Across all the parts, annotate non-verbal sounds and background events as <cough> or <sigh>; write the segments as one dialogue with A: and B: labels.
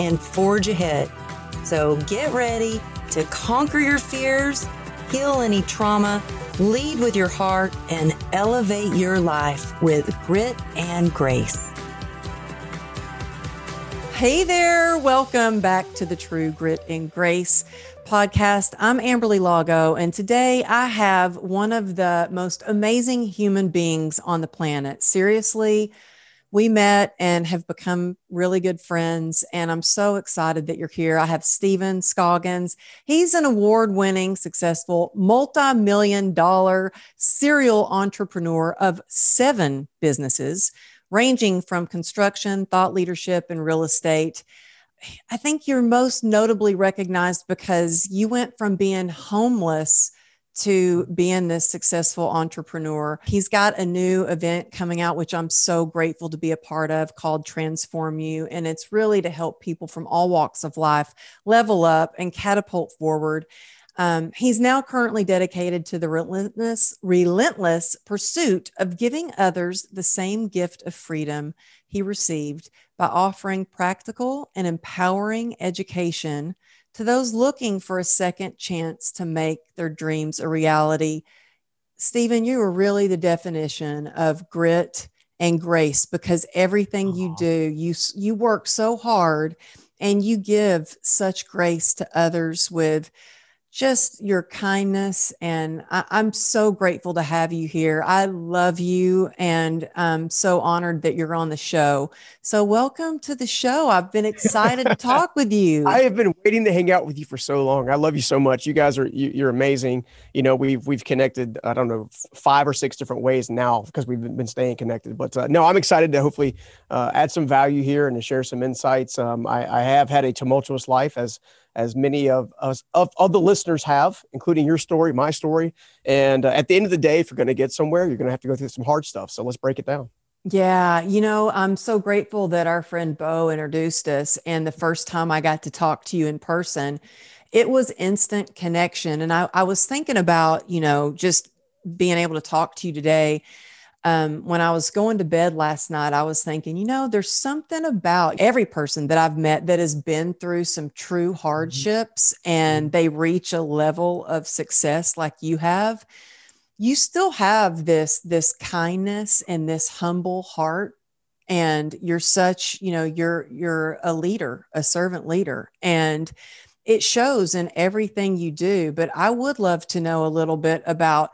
A: and forge ahead. So get ready to conquer your fears, heal any trauma, lead with your heart, and elevate your life with grit and grace. Hey there, welcome back to the True Grit and Grace podcast. I'm Amberly Lago, and today I have one of the most amazing human beings on the planet. Seriously, we met and have become really good friends, and I'm so excited that you're here. I have Stephen Scoggins. He's an award winning, successful, multi million dollar serial entrepreneur of seven businesses, ranging from construction, thought leadership, and real estate. I think you're most notably recognized because you went from being homeless to being this successful entrepreneur. He's got a new event coming out, which I'm so grateful to be a part of called Transform You. And it's really to help people from all walks of life level up and catapult forward. Um, he's now currently dedicated to the relentless, relentless pursuit of giving others the same gift of freedom he received by offering practical and empowering education to those looking for a second chance to make their dreams a reality. Stephen, you are really the definition of grit and grace because everything you uh-huh. do, you you work so hard and you give such grace to others with just your kindness. And I, am so grateful to have you here. I love you and I'm so honored that you're on the show. So, welcome to the show. I've been excited to <laughs> talk with you.
B: I have been waiting to hang out with you for so long. I love you so much. You guys are you, are amazing. You know, we've we've connected. I don't know five or six different ways now because we've been staying connected. But uh, no, I'm excited to hopefully uh, add some value here and to share some insights. Um, I, I have had a tumultuous life as as many of us of, of the listeners have, including your story, my story. And uh, at the end of the day, if you're going to get somewhere, you're going to have to go through some hard stuff. So let's break it down.
A: Yeah, you know, I'm so grateful that our friend Bo introduced us. And the first time I got to talk to you in person, it was instant connection. And I, I was thinking about, you know, just being able to talk to you today um, when I was going to bed last night, I was thinking, you know, there's something about every person that I've met that has been through some true mm-hmm. hardships mm-hmm. and they reach a level of success like you have. You still have this this kindness and this humble heart and you're such, you know, you're you're a leader, a servant leader and it shows in everything you do, but I would love to know a little bit about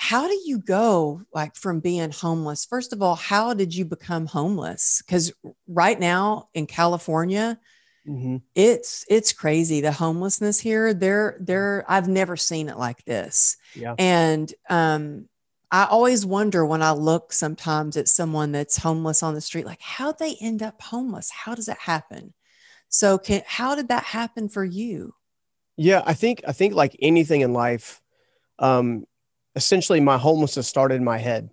A: how do you go like from being homeless? First of all how did you become homeless? Because right now in california mm-hmm. it's it's crazy. The homelessness here there there i've never seen it like this. Yeah. and um i always wonder when i look sometimes at someone that's homeless on the street like how they end up homeless? How does that happen? So can how did that happen for you?
B: Yeah i think i think like anything in life um essentially my homelessness started in my head.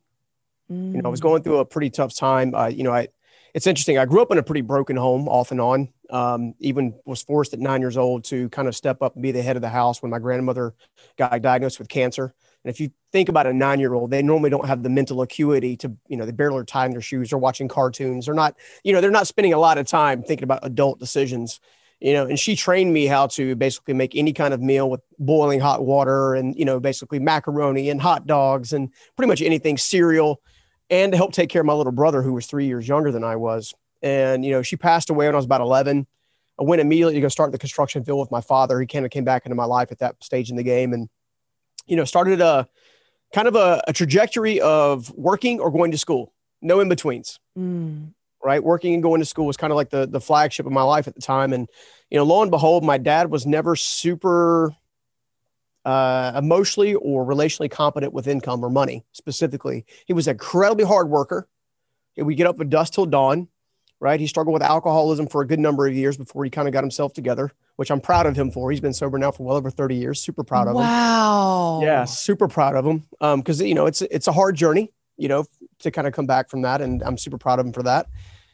B: Mm. You know, I was going through a pretty tough time. Uh, you know, I, it's interesting. I grew up in a pretty broken home off and on. Um, even was forced at nine years old to kind of step up and be the head of the house when my grandmother got diagnosed with cancer. And if you think about a nine year old, they normally don't have the mental acuity to, you know, they barely are tying their shoes or watching cartoons. They're not, you know, they're not spending a lot of time thinking about adult decisions you know, and she trained me how to basically make any kind of meal with boiling hot water and, you know, basically macaroni and hot dogs and pretty much anything cereal and to help take care of my little brother who was three years younger than I was. And, you know, she passed away when I was about 11. I went immediately to go start the construction field with my father. He kind of came back into my life at that stage in the game and, you know, started a kind of a, a trajectory of working or going to school, no in betweens. Mm right? Working and going to school was kind of like the the flagship of my life at the time. And you know, lo and behold, my dad was never super uh, emotionally or relationally competent with income or money specifically. He was an incredibly hard worker. We get up at dusk till dawn. right? He struggled with alcoholism for a good number of years before he kind of got himself together, which I'm proud of him for. He's been sober now for well over 30 years. Super proud of
A: wow.
B: him.
A: Wow.
B: Yeah, super proud of him. Um, because you know, it's it's a hard journey, you know, to kind of come back from that. And I'm super proud of him for that.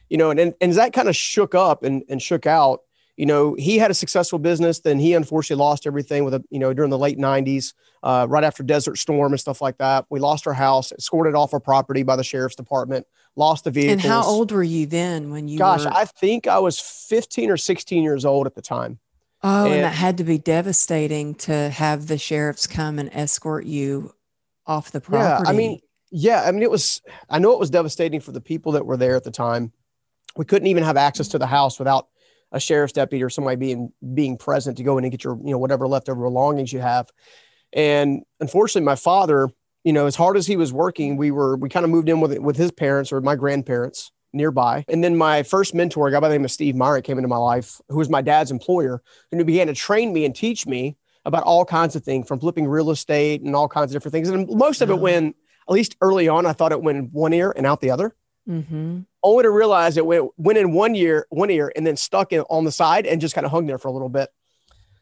B: You know, and and, and that kind of shook up and, and shook out, you know, he had a successful business, then he unfortunately lost everything with a, you know, during the late 90s, uh, right after Desert Storm and stuff like that. We lost our house, escorted off our property by the sheriff's department lost the vehicle.
A: And how old were you then when you?
B: Gosh,
A: were...
B: I think I was 15 or 16 years old at the time.
A: Oh, and, and, that had to be devastating to have the sheriffs come and escort you off the property.
B: Yeah, I mean, yeah, I mean, it was. I know it was devastating for the people that were there at the time. We couldn't even have access to the house without a sheriff's deputy or somebody being being present to go in and get your, you know, whatever leftover belongings you have. And unfortunately, my father you know, as hard as he was working, we were we kind of moved in with with his parents or my grandparents nearby. And then my first mentor, a guy by the name of Steve Meyer, came into my life, who was my dad's employer, and who began to train me and teach me about all kinds of things, from flipping real estate and all kinds of different things. And most of it uh-huh. went, at least early on, I thought it went in one ear and out the other. Mm-hmm. Only to realize it went, went in one year, one ear, and then stuck in on the side and just kind of hung there for a little bit.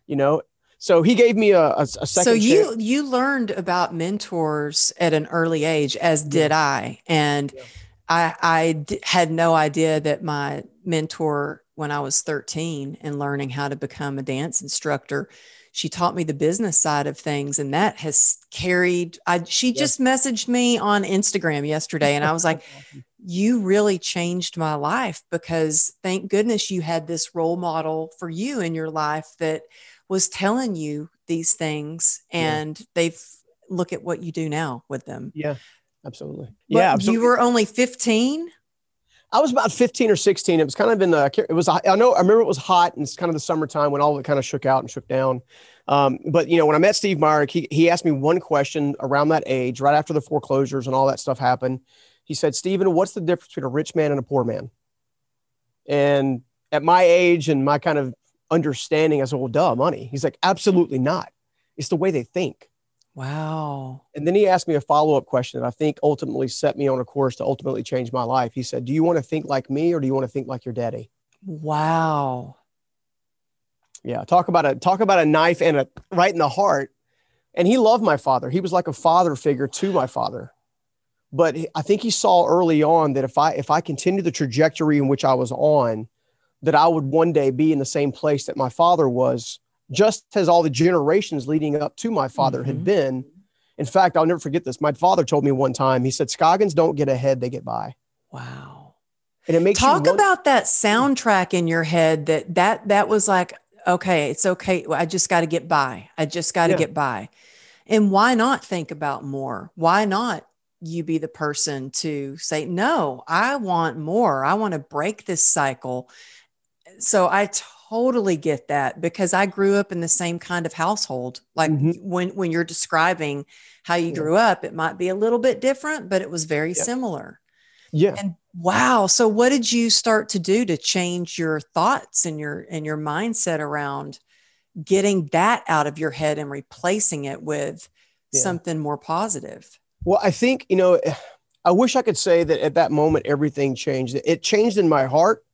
B: You know, so he gave me a, a, a second.
A: So you chance. you learned about mentors at an early age, as did yeah. I, and yeah. I I d- had no idea that my mentor when I was 13 and learning how to become a dance instructor, she taught me the business side of things, and that has carried. I she yeah. just messaged me on Instagram yesterday, and I was like. <laughs> you really changed my life because thank goodness you had this role model for you in your life that was telling you these things and yeah. they've look at what you do now with them.
B: Yeah, absolutely.
A: But
B: yeah, absolutely.
A: you were only 15.
B: I was about 15 or 16. It was kind of in the, it was, I know, I remember it was hot and it's kind of the summertime when all of it kind of shook out and shook down. Um, but you know, when I met Steve Meyer, he, he asked me one question around that age, right after the foreclosures and all that stuff happened. He said, Stephen, what's the difference between a rich man and a poor man? And at my age and my kind of understanding as well, duh, money. He's like, absolutely not. It's the way they think.
A: Wow.
B: And then he asked me a follow up question that I think ultimately set me on a course to ultimately change my life. He said, Do you want to think like me or do you want to think like your daddy?
A: Wow.
B: Yeah. Talk about a talk about a knife and a right in the heart. And he loved my father. He was like a father figure to my father. But I think he saw early on that if I if I continued the trajectory in which I was on, that I would one day be in the same place that my father was, just as all the generations leading up to my father mm-hmm. had been. In fact, I'll never forget this. My father told me one time, he said, Scoggins don't get ahead, they get by.
A: Wow.
B: And it makes
A: talk about that soundtrack in your head that that that was like, okay, it's okay. I just got to get by. I just got to yeah. get by. And why not think about more? Why not you be the person to say, no, I want more. I want to break this cycle so I totally get that because I grew up in the same kind of household. Like mm-hmm. when when you're describing how you yeah. grew up, it might be a little bit different, but it was very yeah. similar.
B: Yeah.
A: And wow. So what did you start to do to change your thoughts and your and your mindset around getting that out of your head and replacing it with yeah. something more positive?
B: Well, I think, you know, I wish I could say that at that moment everything changed. It changed in my heart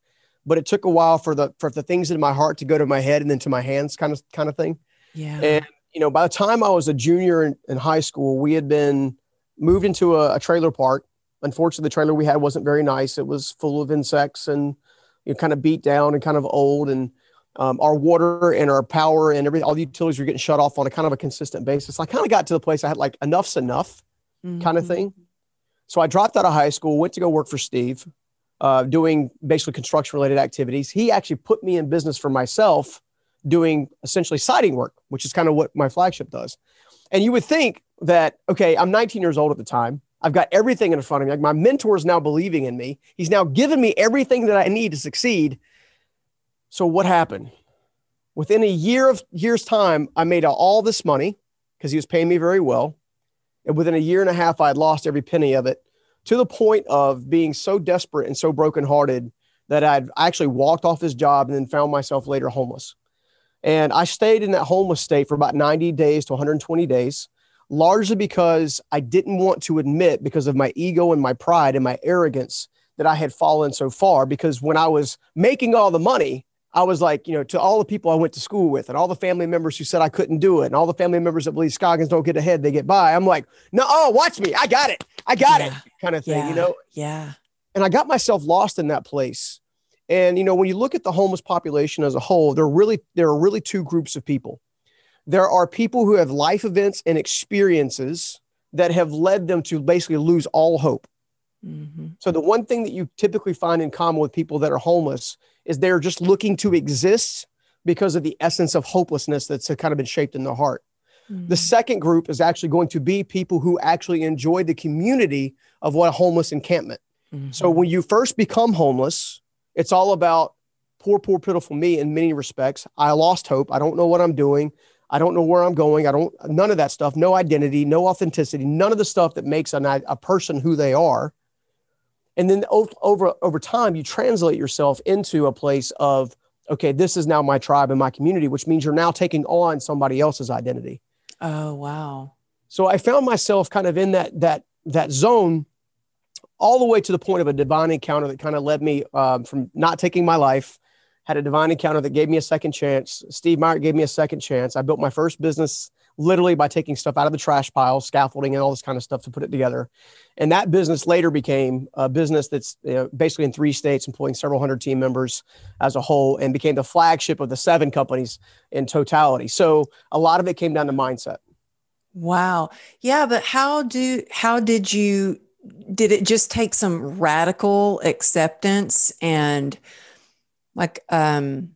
B: but it took a while for the for the things in my heart to go to my head and then to my hands kind of kind of thing.
A: Yeah.
B: And you know by the time i was a junior in, in high school we had been moved into a, a, trailer park. Unfortunately the trailer we had wasn't very nice. It was full of insects and you know, kind of beat down and kind of old. And um, our water and our power and everything all the utilities were getting shut off on a kind of a consistent basis. I kind of got to the place i had like enough's enough mm-hmm. kind of thing so i dropped out of high school went to go work for steve uh, doing basically construction related activities. He actually put me in business for myself doing essentially siding work, which is kind of what my flagship does. And you would think that, okay, I'm 19 years old at the time. I've got everything in front of me. Like my mentor is now believing in me. He's now given me everything that I need to succeed. So what happened? Within a year of year's time, I made all this money because he was paying me very well. And within a year and a half, I had lost every penny of it to the point of being so desperate and so brokenhearted that I'd actually walked off his job and then found myself later homeless. And I stayed in that homeless state for about 90 days to 120 days, largely because I didn't want to admit, because of my ego and my pride and my arrogance, that I had fallen so far because when I was making all the money, I was like, you know, to all the people I went to school with and all the family members who said I couldn't do it and all the family members that believe Scoggins don't get ahead, they get by. I'm like, no, oh, watch me. I got it. I got yeah. it kind of thing,
A: yeah.
B: you know?
A: Yeah.
B: And I got myself lost in that place. And, you know, when you look at the homeless population as a whole, there are really, there are really two groups of people. There are people who have life events and experiences that have led them to basically lose all hope. Mm-hmm. So the one thing that you typically find in common with people that are homeless is they're just looking to exist because of the essence of hopelessness that's kind of been shaped in their heart. Mm-hmm. The second group is actually going to be people who actually enjoy the community of what a homeless encampment. Mm-hmm. So when you first become homeless, it's all about poor, poor, pitiful me in many respects. I lost hope. I don't know what I'm doing. I don't know where I'm going. I don't, none of that stuff, no identity, no authenticity, none of the stuff that makes an, a person who they are. And then over, over time, you translate yourself into a place of, okay, this is now my tribe and my community, which means you're now taking on somebody else's identity.
A: Oh, wow.
B: So I found myself kind of in that, that, that zone all the way to the point of a divine encounter that kind of led me um, from not taking my life, had a divine encounter that gave me a second chance. Steve Meyer gave me a second chance. I built my first business literally by taking stuff out of the trash pile, scaffolding, and all this kind of stuff to put it together. And that business later became a business that's you know, basically in three states, employing several hundred team members as a whole, and became the flagship of the seven companies in totality. So a lot of it came down to mindset.
A: Wow. Yeah, but how do how did you did it just take some radical acceptance and like um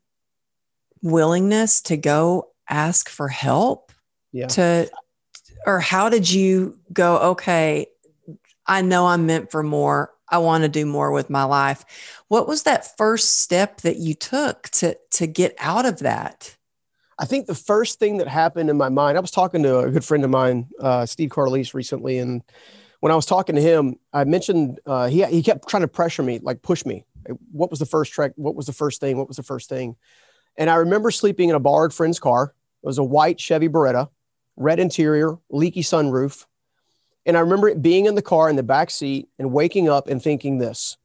A: willingness to go ask for help
B: yeah.
A: to or how did you go okay i know i'm meant for more. I want to do more with my life. What was that first step that you took to to get out of that?
B: I think the first thing that happened in my mind i was talking to a good friend of mine uh, steve carlise recently and when i was talking to him i mentioned uh, he, he kept trying to pressure me like push me. What was the first track what was the first thing what was the first thing? And i remember sleeping in a borrowed friend's car. It was a white chevy beretta red interior, leaky sunroof. And I remember it being in the car in the back seat and waking up and thinking this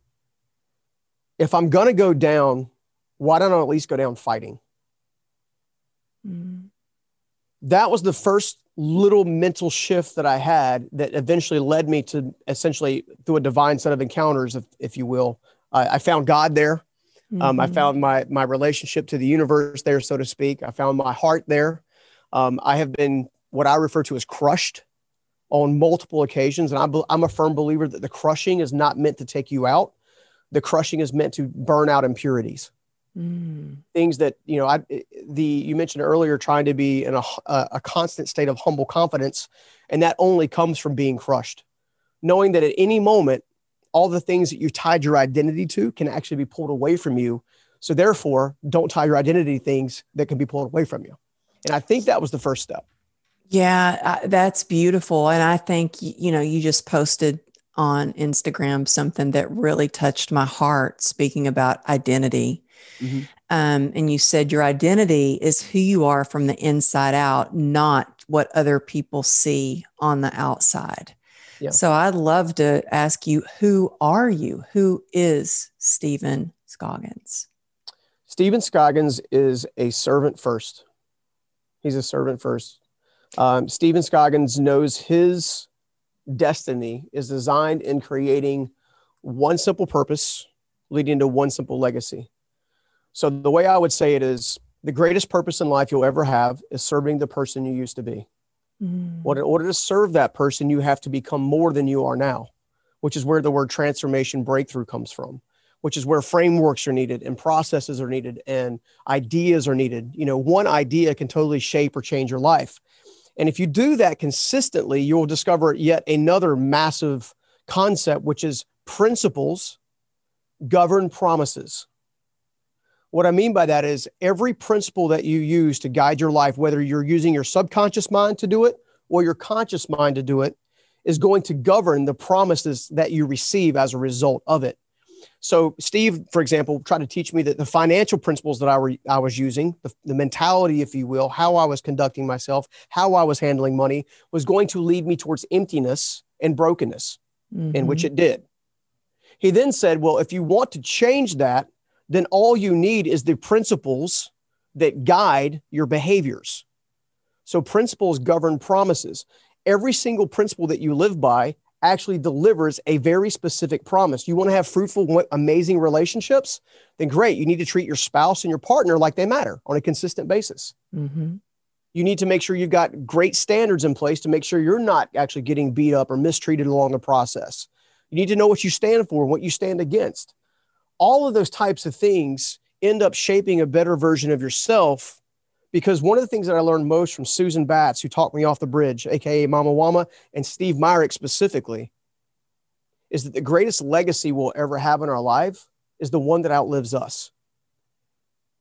B: if I'm going to go down, why don't I at least go down fighting? Mm. That was the first little mental shift that I had that eventually led me to essentially through a divine set of encounters, if, if you will. I, I found God there. Mm-hmm. Um, I mm-hmm. found my my relationship to the universe there, so to speak. I found my heart there. Um, I have been what I refer to as crushed on multiple occasions. And I'm, I'm a firm believer that the crushing is not meant to take you out. The crushing is meant to burn out impurities. Mm. Things that, you know, I, the, you mentioned earlier, trying to be in a, a constant state of humble confidence. And that only comes from being crushed, knowing that at any moment, all the things that you tied your identity to can actually be pulled away from you. So therefore, don't tie your identity things that can be pulled away from you. And I think that was the first step.
A: Yeah, that's beautiful. And I think, you know, you just posted on Instagram something that really touched my heart, speaking about identity. Mm-hmm. Um, and you said your identity is who you are from the inside out, not what other people see on the outside. Yeah. So I'd love to ask you, who are you? Who is Stephen Scoggins?
B: Stephen Scoggins is a servant first. He's a servant first. Um, Stephen Scoggins knows his destiny is designed in creating one simple purpose, leading to one simple legacy. So, the way I would say it is the greatest purpose in life you'll ever have is serving the person you used to be. Mm. Well, in order to serve that person, you have to become more than you are now, which is where the word transformation breakthrough comes from which is where frameworks are needed and processes are needed and ideas are needed. You know, one idea can totally shape or change your life. And if you do that consistently, you'll discover yet another massive concept, which is principles govern promises. What I mean by that is every principle that you use to guide your life, whether you're using your subconscious mind to do it or your conscious mind to do it, is going to govern the promises that you receive as a result of it. So Steve, for example, tried to teach me that the financial principles that I, were, I was using, the, the mentality, if you will, how I was conducting myself, how I was handling money was going to lead me towards emptiness and brokenness, mm-hmm. in which mm-hmm. it did. He then said, Well, if you want to change that, then all you need is the principles that guide your behaviors. So, principles govern promises. Every single principle that you live by actually delivers a very specific promise. You want to have fruitful, amazing relationships? Then great. You need to treat your spouse and your partner like they matter on a consistent basis. Mm-hmm. You need to make sure you've got great standards in place to make sure you're not actually getting beat up or mistreated along the process. You need to know what you stand for and what you stand against. All of those types of things end up shaping a better version of yourself because one of the things that I learned most from Susan Batts, who talked me off the bridge, aka Mama Wama, and Steve Myrick specifically, is that the greatest legacy we'll ever have in our life is the one that outlives us.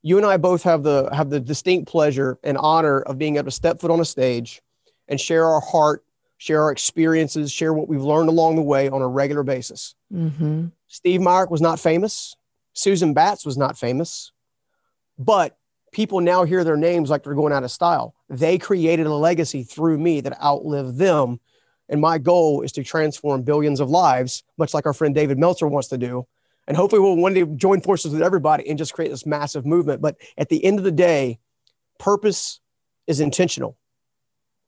B: You and I both have the have the distinct pleasure and honor of being able to step foot on a stage and share our heart, share our experiences, share what we've learned along the way on a regular basis. Mm-hmm. Steve Myrick was not famous. Susan Batts was not famous, but people now hear their names like they're going out of style. They created a legacy through me that outlived them. And my goal is to transform billions of lives, much like our friend David Meltzer wants to do. And hopefully we'll one day join forces with everybody and just create this massive movement. But at the end of the day, purpose is intentional.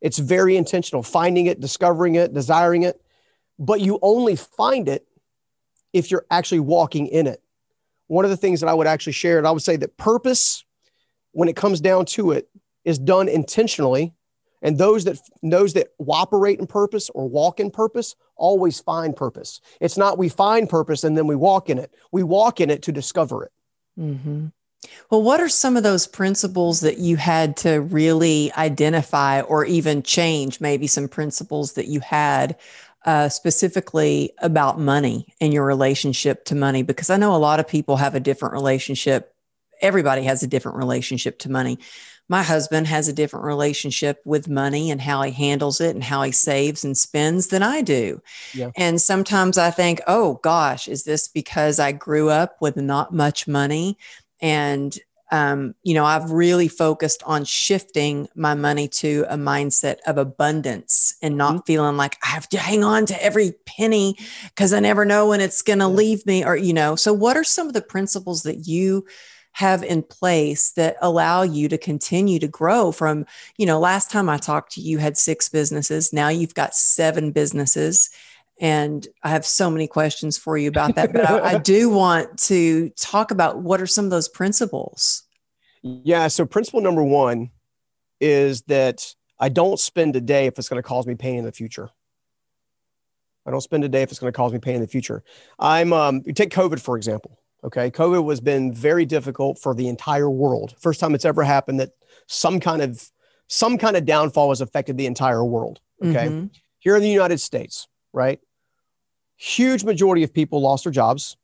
B: It's very intentional, finding it, discovering it, desiring it. But you only find it if you're actually walking in it. One of the things that I would actually share, and I would say that purpose when it comes down to it, is done intentionally. And those that those that operate in purpose or walk in purpose always find purpose. It's not we find purpose and then we walk in it. We walk in it to discover it.
A: Mm-hmm. Well, what are some of those principles that you had to really identify or even change? Maybe some principles that you had uh, specifically about money and your relationship to money, because I know a lot of people have a different relationship everybody has a different relationship to money. My husband has a different relationship with money and how he handles it and how he saves and spends than I do. Yeah. And sometimes I think, oh gosh, is this because I grew up with not much money? And, um, you know, I've really focused on shifting my money to a mindset of abundance and not mm-hmm. feeling like I have to hang on to every penny because I never know when it's going to yeah. leave me or, you know. So, what are some of the principles that you have in place that allow you to continue to grow from you know last time i talked to you you had six businesses now you've got seven businesses and i have so many questions for you about that but I, I <laughs> do want to talk about what are some of those principles
B: yeah so principle number one is that i don't spend a day if it's going to cause me pain in the future I don't spend a day if it's going to cause me pain in the future. I'm um, take COVID for example. Okay. COVID has been very difficult for the entire world. First time it's ever happened that some kind of some kind of downfall has affected the entire world. Okay. Mm-hmm. Here in the United States, right? Huge majority of people lost their jobs,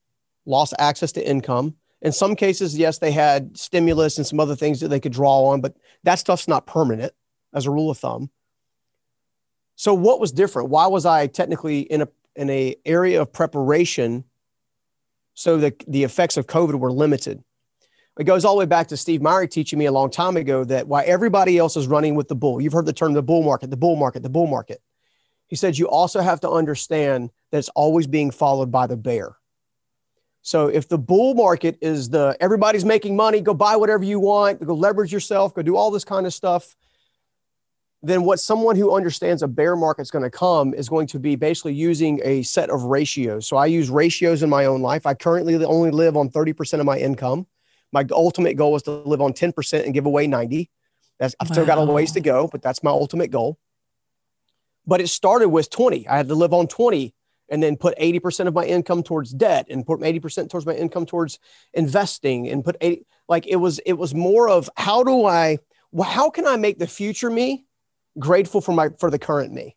B: lost access to income. In some cases, yes, they had stimulus and some other things that they could draw on, but that stuff's not permanent as a rule of thumb. So what was different? Why was I technically in a in a area of preparation so the, the effects of COVID were limited. It goes all the way back to Steve Myrick teaching me a long time ago that why everybody else is running with the bull. You've heard the term the bull market, the bull market, the bull market. He said you also have to understand that it's always being followed by the bear. So if the bull market is the everybody's making money, go buy whatever you want, go leverage yourself, go do all this kind of stuff then what someone who understands a bear market is going to come is going to be basically using a set of ratios. So I use ratios in my own life. I currently only live on 30% of my income. My ultimate goal is to live on 10% and give away 90. That's I've wow. still got a ways to go, but that's my ultimate goal. But it started with 20. I had to live on 20 and then put 80% of my income towards debt and put 80% towards my income towards investing and put 80 like it was it was more of how do I how can I make the future me grateful for my for the current me.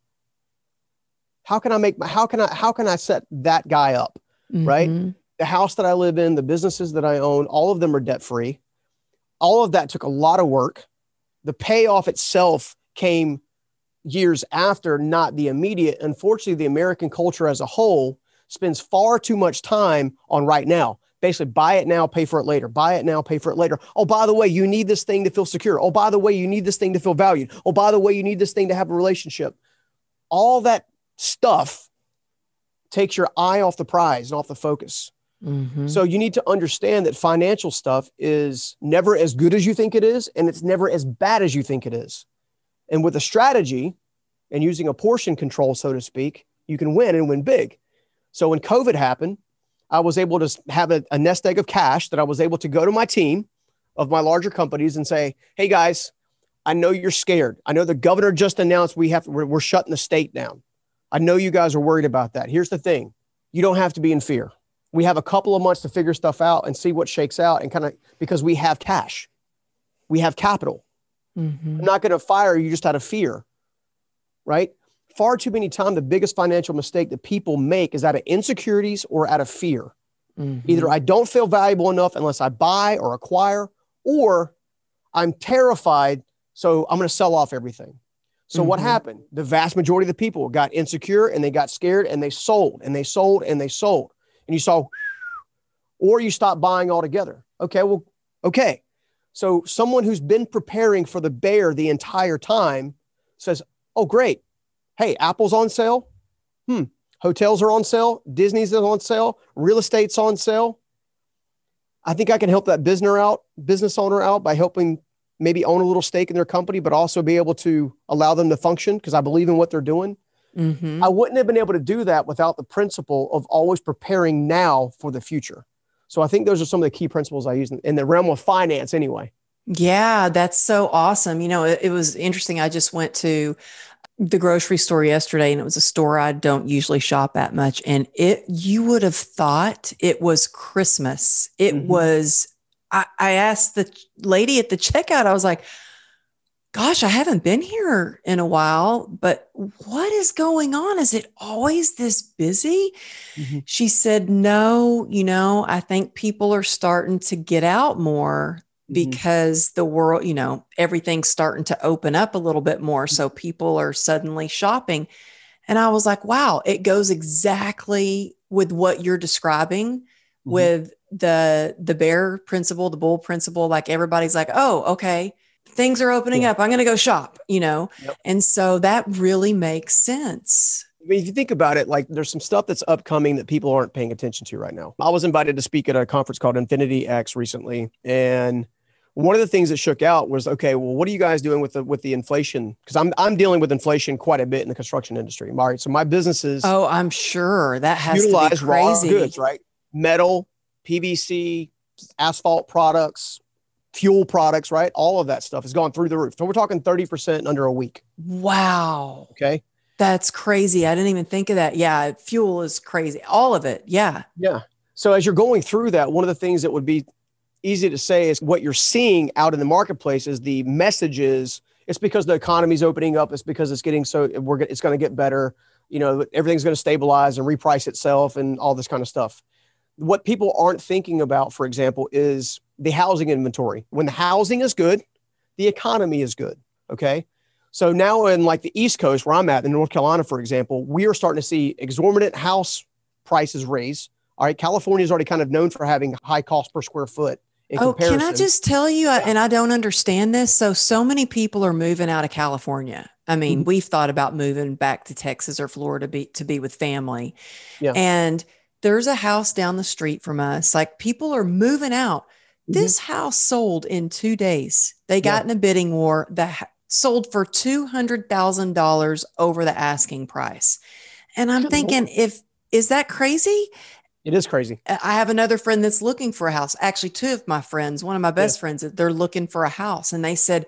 B: How can i make my how can i how can i set that guy up mm-hmm. right the house that i live in the businesses that i own all of them are debt free all of that took a lot of work. The payoff itself came years after not the immediate. Unfortunately the american culture as a whole spends far too much time on right now basically buy it now, pay for it later. Buy it now, pay for it later. Oh, by the way, you need this thing to feel secure. Oh, by the way, you need this thing to feel valued. Oh, by the way, you need this thing to have a relationship. All that stuff takes your eye off the prize and off the focus. Mm-hmm. So you need to understand that financial stuff is never as good as you think it is, and it's never as bad as you think it is. And with a strategy and using a portion control, so to speak, you can win and win big. So when COVID happened, I was able to have a, a nest egg of cash that I was able to go to my team of my larger companies and say, "Hey guys, I know you're scared. I know the governor just announced we have we're, we're shutting the state down. I know you guys are worried about that. Here's the thing: you don't have to be in fear we have a couple of months to figure stuff out and see what shakes out and kind of because we have cash we have capital mm-hmm. i'm not going to fire you just out of fear right far too many times the biggest financial mistake that people make is out of insecurities or out of fear mm-hmm. either i don't feel valuable enough unless i buy or acquire or i'm terrified so i'm going to sell off everything so mm-hmm. what happened the vast majority of the people got insecure and they got scared and they sold and they sold and they sold and you saw, or you stopped buying altogether. Okay, well, okay. So someone who's been preparing for the bear the entire time says, oh, great. Hey, Apple's on sale. Hmm. Hotels are on sale. Disney's on sale. Real estate's on sale. I think I can help that business out, business owner out by helping maybe own a little stake in their company, but also be able to allow them to function because I believe in what they're doing. Mm-hmm. I wouldn't have been able to do that without the principle of always preparing now for the future. So I think those are some of the key principles I use in, in the realm of finance anyway.
A: Yeah, that's so awesome. You know, it, it was interesting. I just went to the grocery store yesterday and it was a store I don't usually shop at much and it you would have thought it was Christmas. It mm-hmm. was I, I asked the lady at the checkout I was like gosh, I haven't been here in a while, but what is going on? Is it always this busy? Mm-hmm. She said, no, you know, I think people are starting to get out more. Because the world, you know, everything's starting to open up a little bit more. So people are suddenly shopping. And I was like, wow, it goes exactly with what you're describing mm-hmm. with the the bear principle, the bull principle. Like everybody's like, oh, okay things are opening yeah. up. I'm going to go shop, you know? Yep. And so that really makes sense.
B: I mean, if you think about it, like there's some stuff that's upcoming that people aren't paying attention to right now. I was invited to speak at a conference called Infinity X recently. And one of the things that shook out was, okay, well, what are you guys doing with the with the inflation? Because I'm I'm dealing with inflation quite a bit in the construction industry. All right. So my businesses
A: Oh, I'm sure that has utilize raw goods,
B: right? Metal, PVC, asphalt products, fuel products, right? All of that stuff has gone through the roof. So we're talking 30% in under a week.
A: Wow.
B: Okay.
A: That's crazy. I didn't even think of that. Yeah. Fuel is crazy. All of it. Yeah.
B: Yeah. So as you're going through that, one of the things that would be easy to say is what you're seeing out in the marketplace is the messages. It's because the economy's opening up. It's because it's getting so we're it's going to get better. You know, everything's going to stabilize and reprice itself and all this kind of stuff. What people aren't thinking about, for example, is the housing inventory. When the housing is good, the economy is good. Okay. So now in like the East Coast, where I'm at in North Carolina, for example, we are starting to see exorbitant house prices raise. All right. California is already kind of known for having high cost per square foot.
A: Oh, can I just tell you, and I don't understand this. So, so many people are moving out of California. I mean, mm-hmm. we've thought about moving back to Texas or Florida to be, to be with family. Yeah. And there's a house down the street from us. Like people are moving out Mm-hmm. This house sold in two days. They got yeah. in a bidding war that sold for $200,000 over the asking price. And I'm thinking, if is that crazy?
B: It is crazy.
A: I have another friend that's looking for a house. Actually, two of my friends, one of my best yeah. friends, they're looking for a house. And they said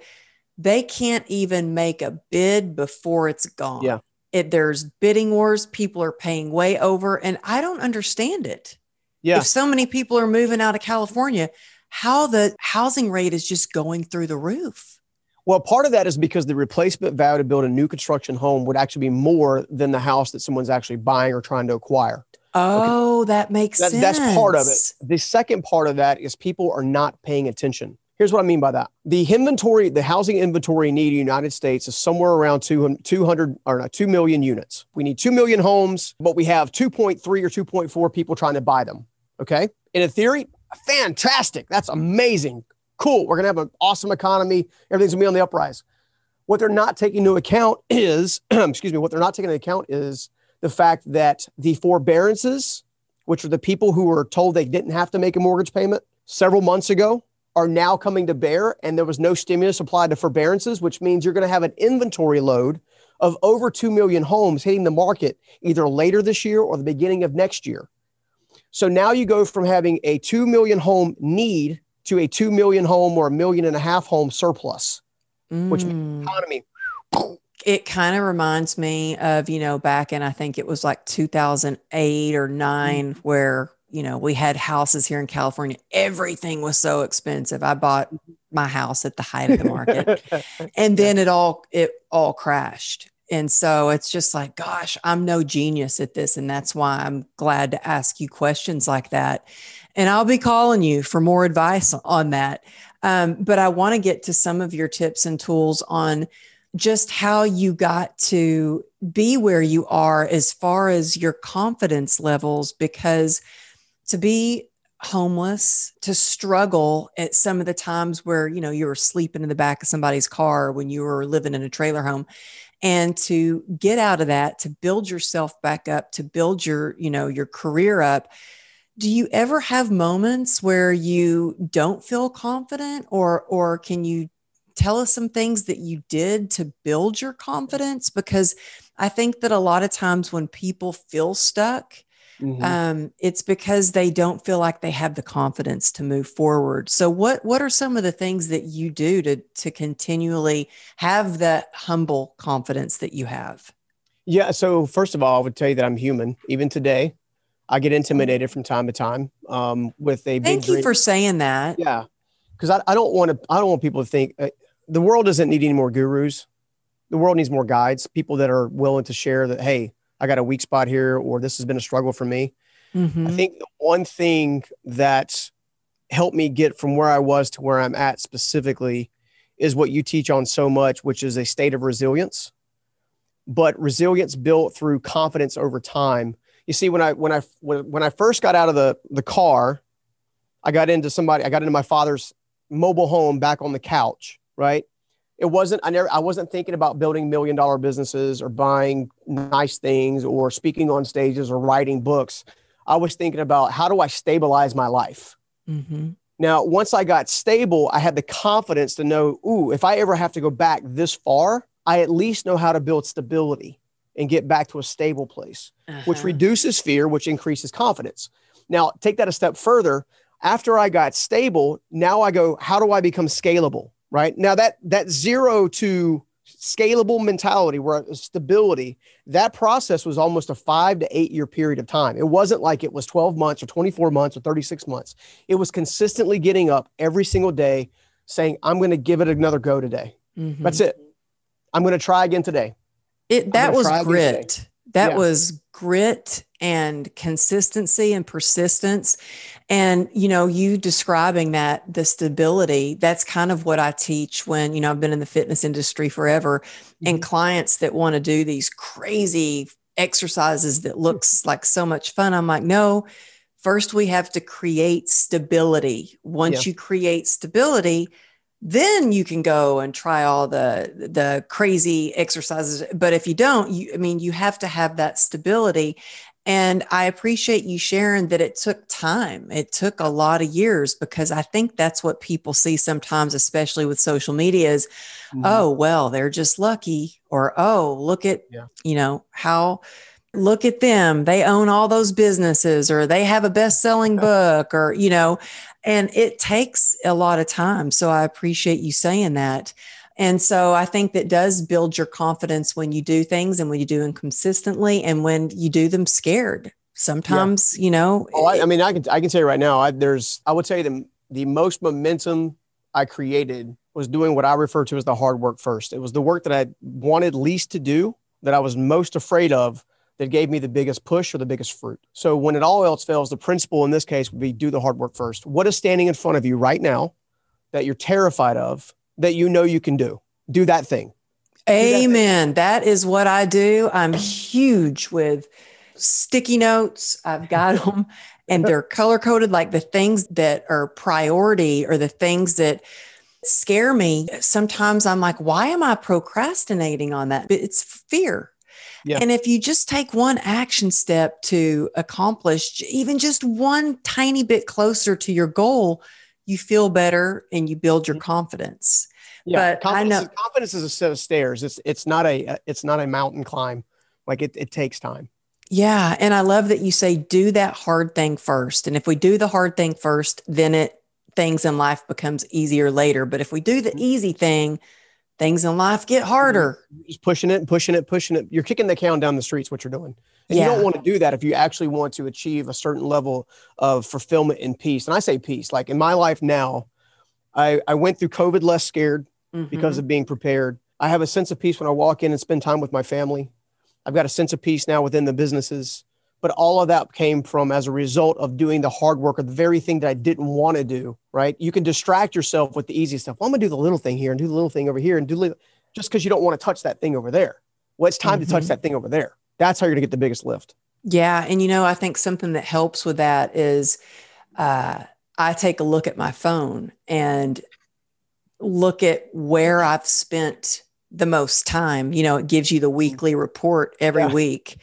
A: they can't even make a bid before it's gone.
B: Yeah.
A: It, there's bidding wars. People are paying way over. And I don't understand it. Yeah. If so many people are moving out of California, how the housing rate is just going through the roof.
B: Well, part of that is because the replacement value to build a new construction home would actually be more than the house that someone's actually buying or trying to acquire.
A: Oh, okay. that makes that, sense.
B: That's part of it. The second part of that is people are not paying attention. Here's what I mean by that. The inventory, the housing inventory need in the United States is somewhere around 200 or not 2 million units. We need 2 million homes, but we have 2.3 or 2.4 people trying to buy them. Okay. In a theory, Fantastic. That's amazing. Cool. We're going to have an awesome economy. Everything's going to be on the uprise. What they're not taking into account is, <clears throat> excuse me, what they're not taking into account is the fact that the forbearances, which are the people who were told they didn't have to make a mortgage payment several months ago, are now coming to bear. And there was no stimulus applied to forbearances, which means you're going to have an inventory load of over 2 million homes hitting the market either later this year or the beginning of next year. So now you go from having a 2 million home need to a 2 million home or a million and a half home surplus, mm. which economy.
A: It kind of reminds me of, you know, back in, I think it was like 2008 or nine, mm. where, you know, we had houses here in California. Everything was so expensive. I bought my house at the height of the market and <laughs> then it all, it all crashed. And so it's just like, gosh, I'm no genius at this. And that's why I'm glad to ask you questions like that. And I'll be calling you for more advice on that. Um, but I want to get to some of your tips and tools on just how you got to be where you are as far as your confidence levels, because to be homeless to struggle at some of the times where you know you were sleeping in the back of somebody's car when you were living in a trailer home and to get out of that to build yourself back up to build your you know your career up do you ever have moments where you don't feel confident or or can you tell us some things that you did to build your confidence because i think that a lot of times when people feel stuck Mm-hmm. Um, it's because they don't feel like they have the confidence to move forward. So, what what are some of the things that you do to to continually have that humble confidence that you have?
B: Yeah. So, first of all, I would tell you that I'm human. Even today, I get intimidated from time to time um, with a.
A: Thank you dream. for saying that.
B: Yeah, because I, I don't want to. I don't want people to think uh, the world doesn't need any more gurus. The world needs more guides, people that are willing to share that. Hey, I got a weak spot here, or this has been a struggle for me. Mm-hmm. I think the one thing that helped me get from where I was to where I'm at specifically is what you teach on so much, which is a state of resilience, but resilience built through confidence over time. You see, when I when I when, when I first got out of the the car, I got into somebody, I got into my father's mobile home back on the couch, right? it wasn't i never i wasn't thinking about building million dollar businesses or buying nice things or speaking on stages or writing books i was thinking about how do i stabilize my life mm-hmm. now once i got stable i had the confidence to know ooh if i ever have to go back this far i at least know how to build stability and get back to a stable place uh-huh. which reduces fear which increases confidence now take that a step further after i got stable now i go how do i become scalable right? Now that that zero to scalable mentality where stability that process was almost a five to eight year period of time. It wasn't like it was 12 months or 24 months or 36 months. It was consistently getting up every single day saying i'm going to give it another go today. Mm-hmm. that's it. I'm going to try again today.
A: It that was grit. That yeah. was grit and consistency and persistence. And you know you describing that the stability that's kind of what i teach when you know i've been in the fitness industry forever mm-hmm. and clients that want to do these crazy exercises that looks <laughs> like so much fun. I'm like no first we have to create stability. Once yeah. you create stability then you can go and try all the the crazy exercises. But if you don't you i mean you have to have that stability and i appreciate you sharing that it took time it took a lot of years because i think that's what people see sometimes especially with social media is mm-hmm. oh well they're just lucky or oh look at yeah. you know how look at them they own all those businesses or they have a best-selling book or you know and it takes a lot of time. So I appreciate you saying that. And so I think that does build your confidence when you do things and when you do them consistently and when you do them scared. Sometimes, yeah. you know.
B: Oh, I, I, mean, I can I can tell you right now, I, there's I would say the the most momentum I created was doing what I refer to as the hard work first. It was the work that I wanted least to do, that I was most afraid of, that gave me the biggest push or the biggest fruit. So when it all else fails, the principle in this case would be do the hard work first. What is standing in front of you right now that you're terrified of that you know you can do? Do that thing.
A: Amen. That, thing. that is what I do. I'm huge with sticky notes. I've got <laughs> them and they're color coded like the things that are priority or the things that scare me. Sometimes I'm like, why am I procrastinating on that? It's fear Yeah. And if you just take one action step to accomplish even just one tiny bit closer to your goal, you feel better and you build your mm-hmm. confidence.
B: Yeah, but confidence I know is, confidence is a set of stairs. It's it's not a it's not a mountain climb. Like it, it takes time.
A: Yeah. And I love that you say do that hard thing first. And if we do the hard thing first, then it things in life becomes easier later. But if we do the mm-hmm. easy thing, things in life get harder.
B: Just pushing it, and pushing it, pushing it. You're kicking the can down the streets, what you're doing. And yeah. you don't want to do that if you actually want to achieve a certain level of fulfillment and peace. And I say peace, like in my life now, I, I went through COVID less scared mm-hmm. because of being prepared. I have a sense of peace when I walk in and spend time with my family. I've got a sense of peace now within the businesses. But all of that came from as a result of doing the hard work of the very thing that I didn't want to do, right? You can distract yourself with the easy stuff. Well, I'm going to do the little thing here and do the little thing over here and do little, just because you don't want to touch that thing over there. Well, it's time mm-hmm. to touch mm-hmm. that thing over there. That's how you're going to get the biggest lift.
A: Yeah. And, you know, I think something that helps with that is uh, I take a look at my phone and look at where I've spent the most time. You know, it gives you the weekly report every yeah. week.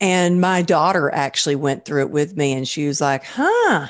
A: And my daughter actually went through it with me and she was like, huh,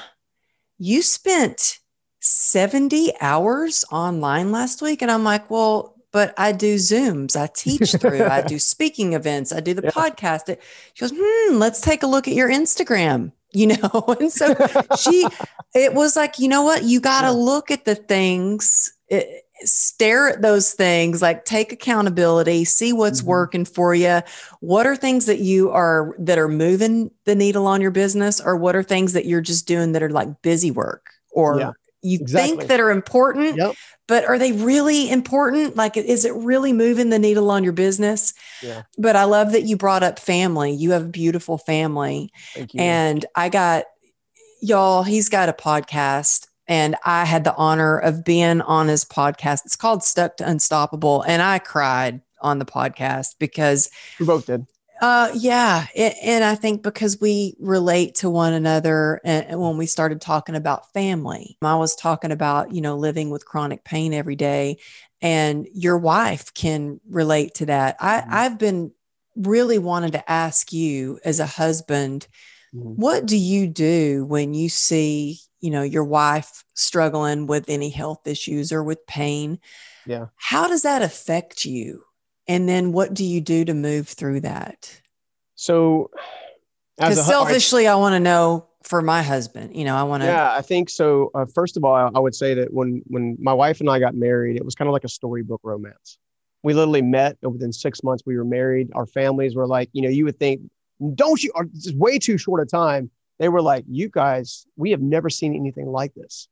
A: you spent 70 hours online last week. And I'm like, well, but I do Zooms, I teach through, I do <laughs> speaking events, I do the yeah. podcast. She goes, hmm, let's take a look at your Instagram, you know? <laughs> And so she, it was like, you know what? You got to yeah. look at the things. It, stare at those things like take accountability see what's mm-hmm. working for you what are things that you are that are moving the needle on your business or what are things that you're just doing that are like busy work or yeah, you exactly. think that are important yep. but are they really important like is it really moving the needle on your business yeah. but i love that you brought up family you have a beautiful family and i got y'all he's got a podcast and I had the honor of being on his podcast. It's called Stuck to Unstoppable. And I cried on the podcast because
B: we both did.
A: Uh, yeah. It, and I think because we relate to one another and when we started talking about family, I was talking about, you know, living with chronic pain every day and your wife can relate to that. I, mm-hmm. I've been really wanted to ask you as a husband, mm-hmm. what do you do when you see you know your wife struggling with any health issues or with pain
B: yeah
A: how does that affect you and then what do you do to move through that
B: so
A: because selfishly I, I want to know for my husband you know i want to
B: yeah i think so uh, first of all I, I would say that when when my wife and i got married it was kind of like a storybook romance we literally met and within six months we were married our families were like you know you would think don't you it's way too short a time they were like, "You guys, we have never seen anything like this."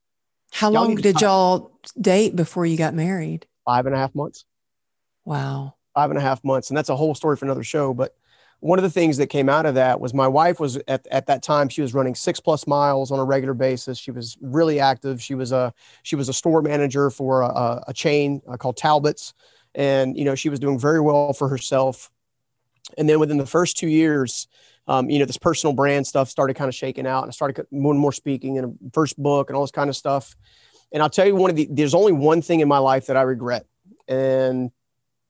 A: How y'all long did y'all date before you got married?
B: Five and a half months.
A: Wow.
B: Five and a half months, and that's a whole story for another show. But one of the things that came out of that was my wife was at, at that time she was running six plus miles on a regular basis she was really active she was a she was a store manager for a, a chain uh, called Talbots and you know she was doing very well for herself and then within the first two years um, you know, this personal brand stuff started kind of shaking out and I started more and more speaking and a first book and all this kind of stuff. And I'll tell you one of the, there's only one thing in my life that I regret and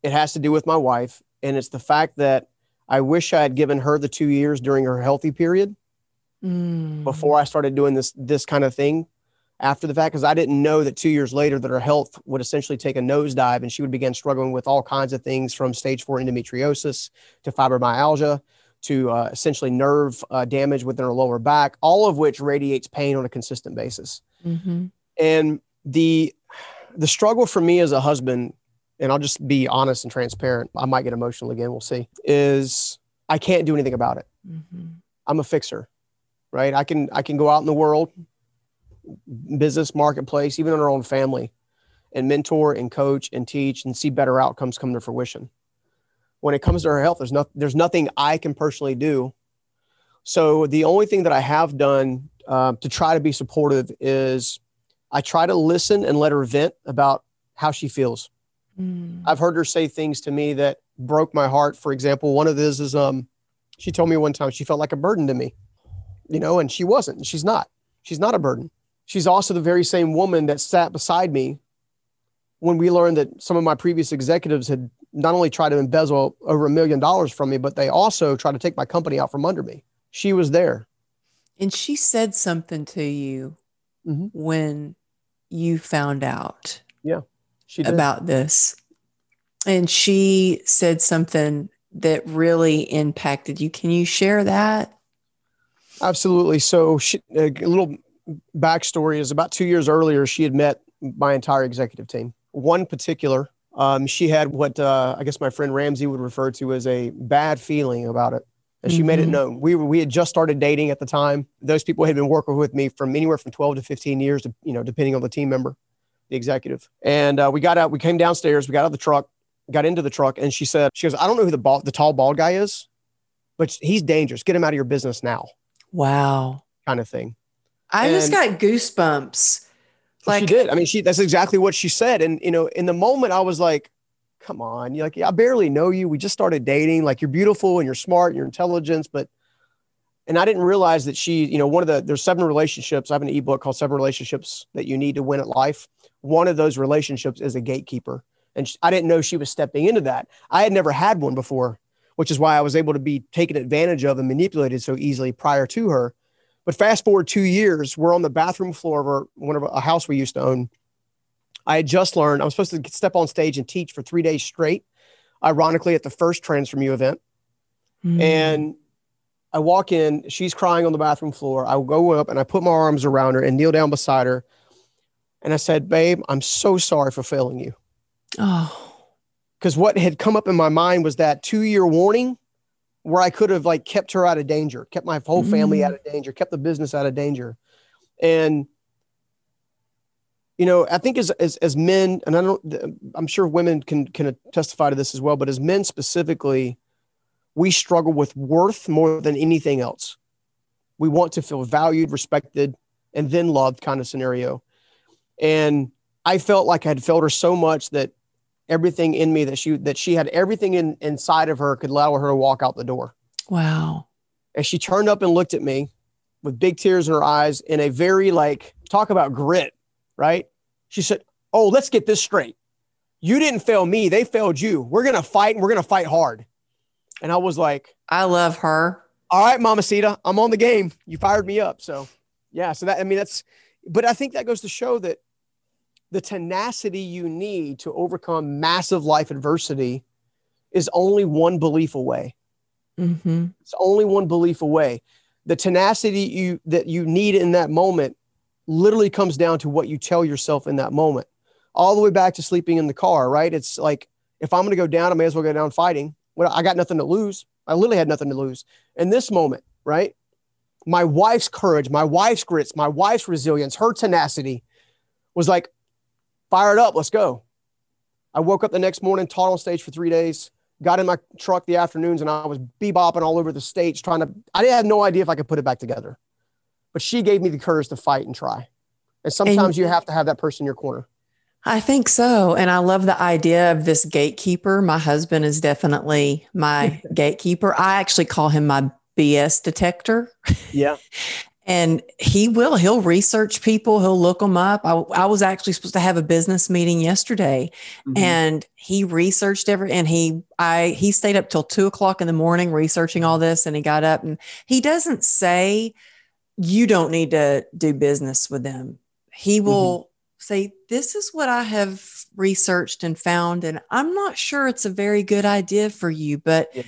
B: it has to do with my wife. And it's the fact that I wish I had given her the two years during her healthy period mm. before I started doing this, this kind of thing after the fact because I didn't know that two years later that her health would essentially take a nosedive and she would begin struggling with all kinds of things from stage four endometriosis to fibromyalgia to uh, essentially nerve uh, damage within her lower back, all of which radiates pain on a consistent basis. Mm-hmm. And the the struggle for me as a husband, and I'll just be honest and transparent. I might get emotional again. We'll see. Is I can't do anything about it. Mm-hmm. I'm a fixer, right? I can I can go out in the world, business, marketplace, even in our own family, and mentor and coach and teach and see better outcomes come to fruition when it comes to her health, there's not there's nothing I can personally do. So the only thing that I have done uh, to try to be supportive is I try to listen and let her vent about how she feels. Mm. I've heard her say things to me that broke my heart. For example, one of these is um, she told me one time she felt like a burden to me, you know, and she wasn't. She's not. She's not a burden. She's also the very same woman that sat beside me when we learned that some of my previous executives had not only tried to embezzle over a million dollars from me, but they also tried to take my company out from under me. She was there.
A: And she said something to you mm-hmm. when you found out.
B: Yeah.
A: About this. And she said something that really impacted you. Can you share that?
B: Absolutely. So, she, a little backstory is about two years earlier, she had met my entire executive team. One particular, um, she had what uh, I guess my friend Ramsey would refer to as a bad feeling about it. And she mm-hmm. made it mm-hmm. known. We were, we had just started dating at the time. Those people had been working with me from anywhere from 12 to 15 years, you know, depending on the team member, the executive. And uh, we got out, we came downstairs, we got out of the truck, got into the truck, and she said, she goes, I don't know who the bald, the tall bald guy is, but he's dangerous. Get him out of your business now.
A: Wow.
B: Kind of thing.
A: I and just got goosebumps.
B: Like she did. I mean, she that's exactly what she said. And you know, in the moment, I was like, "Come on, you're like, yeah, I barely know you. We just started dating. Like, you're beautiful and you're smart and you're intelligent, but." And I didn't realize that she, you know, one of the there's seven relationships. I have an ebook called Seven Relationships That You Need to Win at Life. One of those relationships is a gatekeeper, and she, I didn't know she was stepping into that. I had never had one before, which is why I was able to be taken advantage of and manipulated so easily prior to her but fast forward two years, we're on the bathroom floor of our, one of a house we used to own. I had just learned I was supposed to step on stage and teach for three days straight, ironically, at the first Transform You event. Mm. And I walk in, she's crying on the bathroom floor. I go up and I put my arms around her and kneel down beside her. And I said, Babe, I'm so sorry for failing you.
A: Oh.
B: Because what had come up in my mind was that two year warning where I could have like kept her out of danger, kept my whole family mm. out of danger, kept the business out of danger. And you know, I think as as as men, and I don't, I'm sure women can can testify to this as well, but as men specifically, we struggle with worth more than anything else. We want to feel valued, respected, and then loved, kind of scenario. And I felt like I had failed her so much that everything in me that she that she had everything in inside of her could allow her to walk out the door.
A: Wow.
B: And she turned up and looked at me with big tears in her eyes in a very like talk about grit, right? She said, "Oh, let's get this straight. You didn't fail me, they failed you. We're going to fight and we're going to fight hard." And I was like,
A: "I love her."
B: All right, Mama Sita, I'm on the game. You fired me up. So, yeah, so that I mean that's but I think that goes to show that the tenacity you need to overcome massive life adversity is only one belief away.
A: Mm-hmm.
B: It's only one belief away. The tenacity you that you need in that moment literally comes down to what you tell yourself in that moment. All the way back to sleeping in the car, right? It's like if I'm going to go down, I may as well go down fighting. Well, I got nothing to lose. I literally had nothing to lose. In this moment, right? My wife's courage, my wife's grits, my wife's resilience, her tenacity was like, fired up. Let's go. I woke up the next morning, taught on stage for three days, got in my truck the afternoons, and I was bebopping all over the states trying to. I didn't have no idea if I could put it back together, but she gave me the courage to fight and try. And sometimes and you have to have that person in your corner.
A: I think so. And I love the idea of this gatekeeper. My husband is definitely my <laughs> gatekeeper. I actually call him my BS detector.
B: Yeah. <laughs>
A: and he will he'll research people he'll look them up I, I was actually supposed to have a business meeting yesterday mm-hmm. and he researched every and he i he stayed up till two o'clock in the morning researching all this and he got up and he doesn't say you don't need to do business with them he will mm-hmm. Say this is what i have researched and found and i'm not sure it's a very good idea for you but yeah.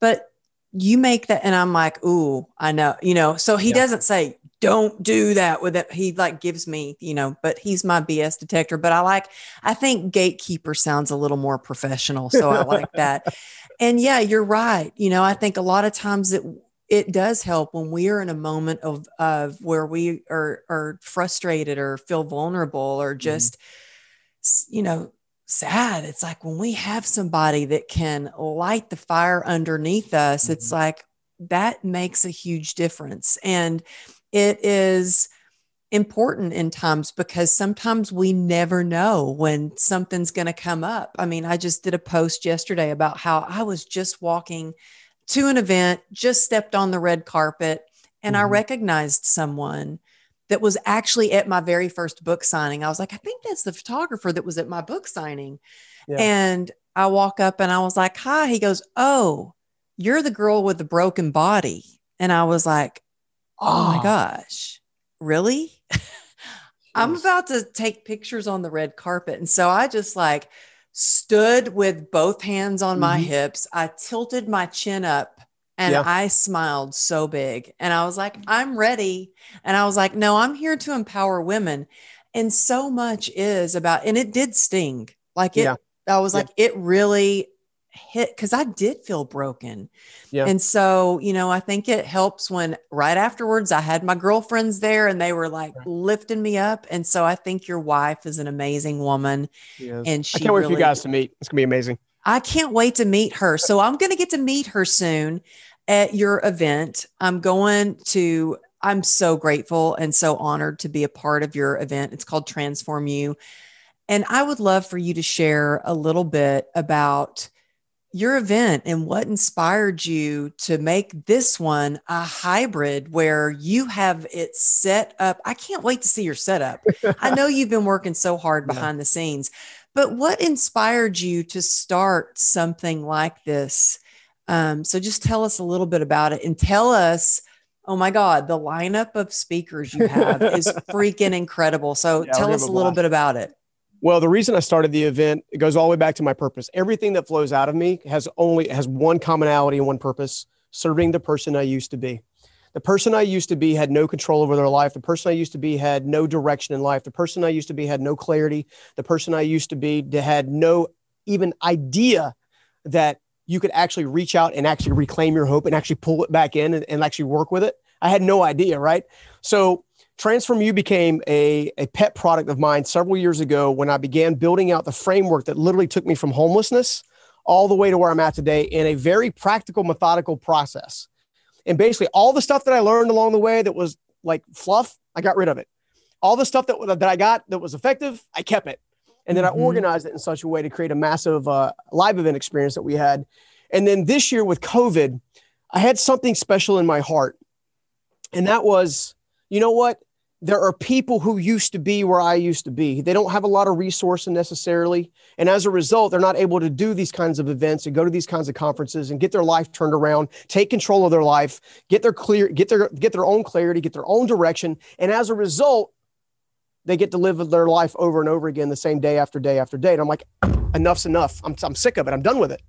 A: but you make that and i'm like ooh i know you know so he yeah. doesn't say don't do that with it he like gives me you know but he's my bs detector but i like i think gatekeeper sounds a little more professional so i like that <laughs> and yeah you're right you know i think a lot of times it it does help when we are in a moment of of where we are are frustrated or feel vulnerable or mm-hmm. just mm-hmm. you know sad. It's like when we have somebody that can light the fire underneath us, mm-hmm. it's like that makes a huge difference. And it is important in times because sometimes we never know when something's going to come up. I mean, I just did a post yesterday about how I was just walking to an event, just stepped on the red carpet, and mm-hmm. I recognized someone that was actually at my very first book signing. I was like, I think that's the photographer that was at my book signing. Yeah. And I walk up and I was like, Hi. He goes, Oh, you're the girl with the broken body. And I was like, Oh, my gosh, really? <laughs> I'm about to take pictures on the red carpet. And so I just like stood with both hands on my
B: Mhm.
A: hips. I tilted my chin up and
B: Yeah.
A: I smiled so big. And I was like, I'm ready. And I was like, no, I'm here to empower women. And so much is about, and it did sting. Like it,
B: Yeah.
A: I was
B: Yeah.
A: like, it really hit because I did feel broken.
B: Yeah.
A: And so, you know, I think it helps when right afterwards I had my girlfriends there and they were like
B: Right.
A: lifting me up. And so I think your wife is an amazing woman. And
B: I
A: she
B: can't wait for you guys to meet. It's gonna be amazing.
A: I can't wait to meet her. So I'm going to get to meet her soon at your event. I'm going to, I'm so grateful and so honored to be a part of your event. It's called Transform You. And I would love for you to share a little bit about your event and what inspired you to make this one a hybrid where you have it set up. I can't wait to see your setup. I <laughs> know you've been working so hard
B: Yeah.
A: behind the scenes, but what inspired you to start something like this? Um, so just tell us a little bit about it and tell us, oh my God, the lineup of speakers you have is <laughs> freaking incredible. So
B: Yeah,
A: tell us a little bit about it.
B: Well, the reason I started the event it goes all the way back to my purpose. Everything that flows out of me has only has one commonality and one purpose: serving the person I used to be. The person I used to be had no control over their life. The person I used to be had no direction in life. The person I used to be had no clarity. The person I used to be had no even idea that you could actually reach out and actually reclaim your hope and actually pull it back in and, and actually work with it. I had no idea, right? So Transform You became a, a pet product of mine several years ago when I began building out the framework that literally took me from homelessness all the way to where I'm at today in a very practical, methodical process. And basically, all the stuff that I learned along the way that was like fluff, I got rid of it. All the stuff that, that I got that was effective, I kept it. And then
A: Mhm.
B: I organized it in such a way to create a massive uh, live event experience that we had. And then this year with COVID, I had something special in my heart. And that was, you know what? There are people who used to be where I used to be. They don't have a lot of resources necessarily. And as a result, they're not able to do these kinds of events and go to these kinds of conferences and get their life turned around, take control of their life, get their clear, get their get their own clarity, get their own direction. And as a result, they get to live their life over and over again the same day after day after day. And I'm like, enough's enough. I'm, I'm sick of it. I'm done with it.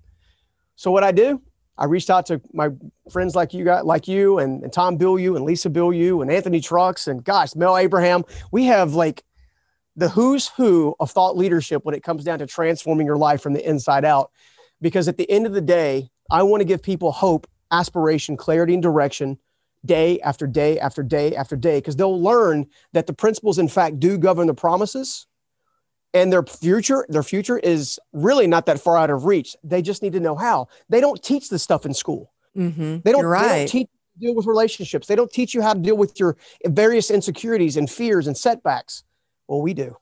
B: So what I do, I reached out to my friends like you got like you and, and Tom Bilyeu and Lisa Bilyeu and Anthony Trucks and gosh, Mel Abraham. We have like the who's who of thought leadership when it comes down to transforming your life from the inside out. Because at the end of the day, I want to give people hope, aspiration, clarity, and direction day after day after day after day, because they'll learn that the principles, in fact, do govern the promises and their future their future is really not that far out of reach they just need to know how they don't teach this stuff in school
A: Mm-hmm.
B: they don't,
A: You're
B: they don't
A: right.
B: teach you to deal with relationships they don't teach you how to deal with your various insecurities and fears and setbacks well we do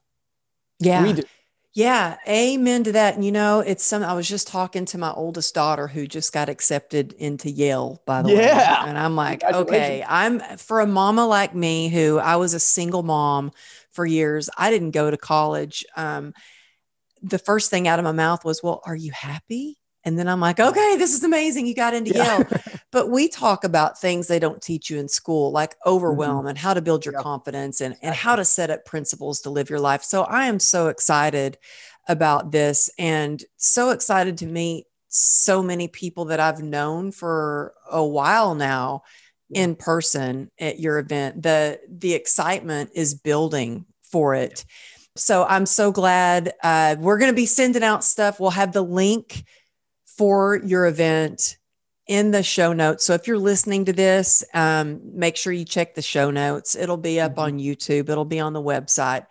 A: yeah.
B: we do
A: Yeah, amen to that. And you know, it's some I was just talking to my oldest daughter who just got accepted into Yale, by the way.
B: Yeah.
A: And I'm like, okay, I'm for a mama like me who I was a single mom for years. I didn't go to college. Um, the first thing out of my mouth was, Well, are you happy? And then I'm like, okay, this is amazing. You got into
B: Yeah.
A: Yale. <laughs> But we talk about things they don't teach you in school, like overwhelm and how to build your
B: Mm-hmm. Yeah.
A: confidence and, and how to set up principles to live your life. So I am so excited about this and so excited to meet so many people that I've known for a while now. In person at your event. The the excitement is building for it. So I'm so glad uh, we're going to be sending out stuff. We'll have the link for your event in the show notes. So if you're listening to this, um, make sure you check the show notes. It'll be up
B: Mhm.
A: on YouTube, it'll be on the website.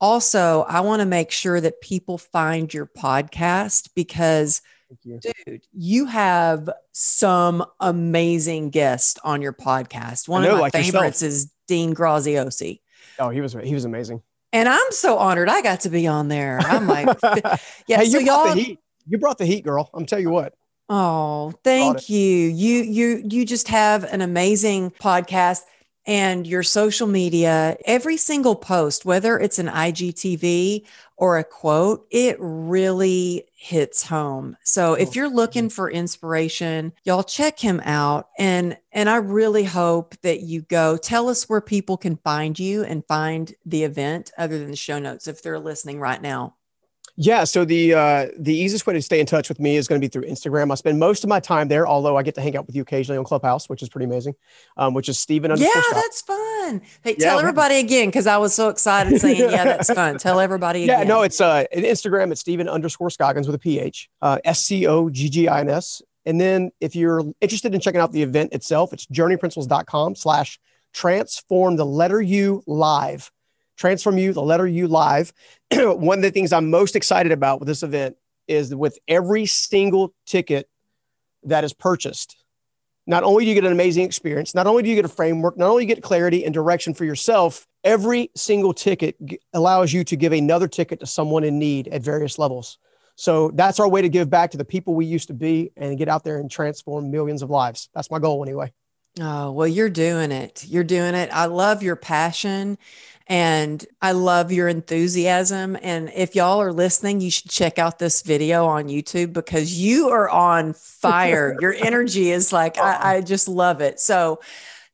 A: Also, I want to make sure that people find your podcast because,
B: you.
A: dude, you have some amazing guests on your podcast. One
B: know,
A: of my
B: like yourself.
A: favorites is Dean Graziosi.
B: oh he was he was amazing
A: And I'm so honored I got to be on there. I'm like, <laughs> yeah,
B: hey
A: so
B: you brought
A: y'all
B: the heat you brought the heat girl i'm tell you what
A: Oh, thank you. You you you just have an amazing podcast and your social media, every single post, whether it's an IGTV or a quote, it really hits home. So if oh, you're looking for inspiration, y'all check him out and and I really hope that you go tell us where people can find you and find the event other than the show notes if they're listening right now.
B: Yeah, so the uh, the easiest way to stay in touch with me is going to be through Instagram. I spend most of my time there, although I get to hang out with you occasionally on Clubhouse, which is pretty amazing. Um, which is Stephen.
A: Yeah, that's fun. Hey, yeah, tell everybody again because I was so excited <laughs> saying, "Yeah, that's fun." <laughs> Tell everybody.
B: Yeah, no, it's uh, Instagram. It's Stephen underscore Scoggins with a PH, uh, S C O G G I N S. And then if you're interested in checking out the event itself, it's journeyprinciples.com slash transform the letter U live. Transform You, the letter U live. <clears throat> One of the things I'm most excited about with this event is with every single ticket that is purchased, not only do you get an amazing experience, not only do you get a framework, not only you get clarity and direction for yourself, every single ticket g- allows you to give another ticket to someone in need at various levels. So that's our way to give back to the people we used to be and get out there and transform millions of lives. That's my goal anyway.
A: Oh, well, you're doing it. You're doing it. I love your passion. And I love your enthusiasm. And if y'all are listening, you should check out this video on YouTube because you are on fire. <laughs> your energy is like, I, I, just love it. So,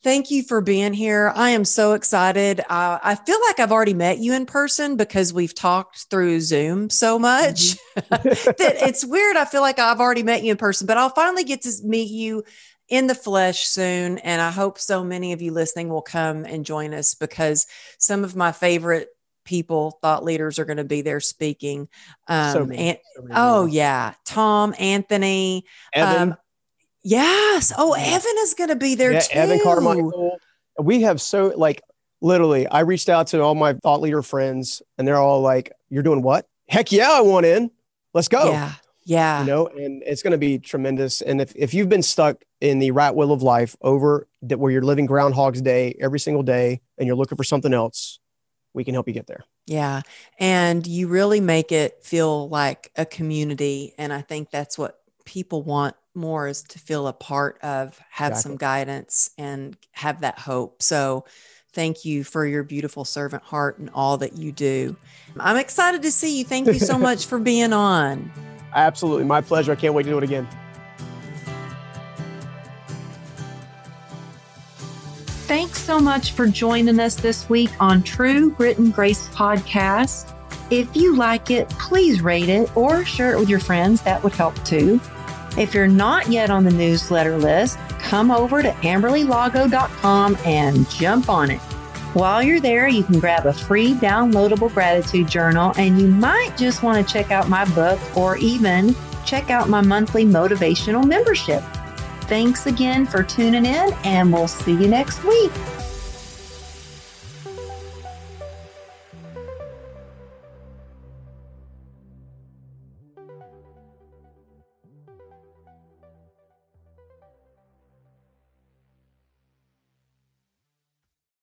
A: Thank you for being here. I am so excited. Uh, I feel like I've already met you in person because we've talked through Zoom so much mm-hmm. <laughs> that it's weird. I feel like I've already met you in person, but I'll finally get to meet you in the flesh soon. And I hope so many of you listening will come and join us because some of my favorite people, thought leaders, are going to be there speaking. Um, so and, so oh, yeah. Tom, Anthony.
B: Evan. Um,
A: yes. Oh, Evan is going to be there yeah, too.
B: Evan Carmichael. We have so, like, literally, I reached out to all my thought leader friends and they're all like, You're doing what? Heck yeah, I want in. Let's go.
A: Yeah. Yeah.
B: You know, and it's going to be tremendous. And if, if you've been stuck in the rat wheel of life over that where you're living Groundhog's Day every single day and you're looking for something else, we can help you get there.
A: Yeah. And you really make it feel like a community. And I think that's what people want more is to feel a part of, have exactly. some guidance and have that hope. So thank you for your beautiful servant heart and all that you do. I'm excited to see you. Thank you so <laughs> much for being on.
B: Absolutely. My pleasure. I can't wait to do it again.
A: Thanks so much for joining us this week on True Grit and Grace podcast. If you like it, please rate it or share it with your friends. That would help too. If you're not yet on the newsletter list, come over to amberlylago.com and jump on it. While you're there, you can grab a free downloadable gratitude journal, and you might just want to check out my book or even check out my monthly motivational membership. Thanks again for tuning in, and we'll see you next week.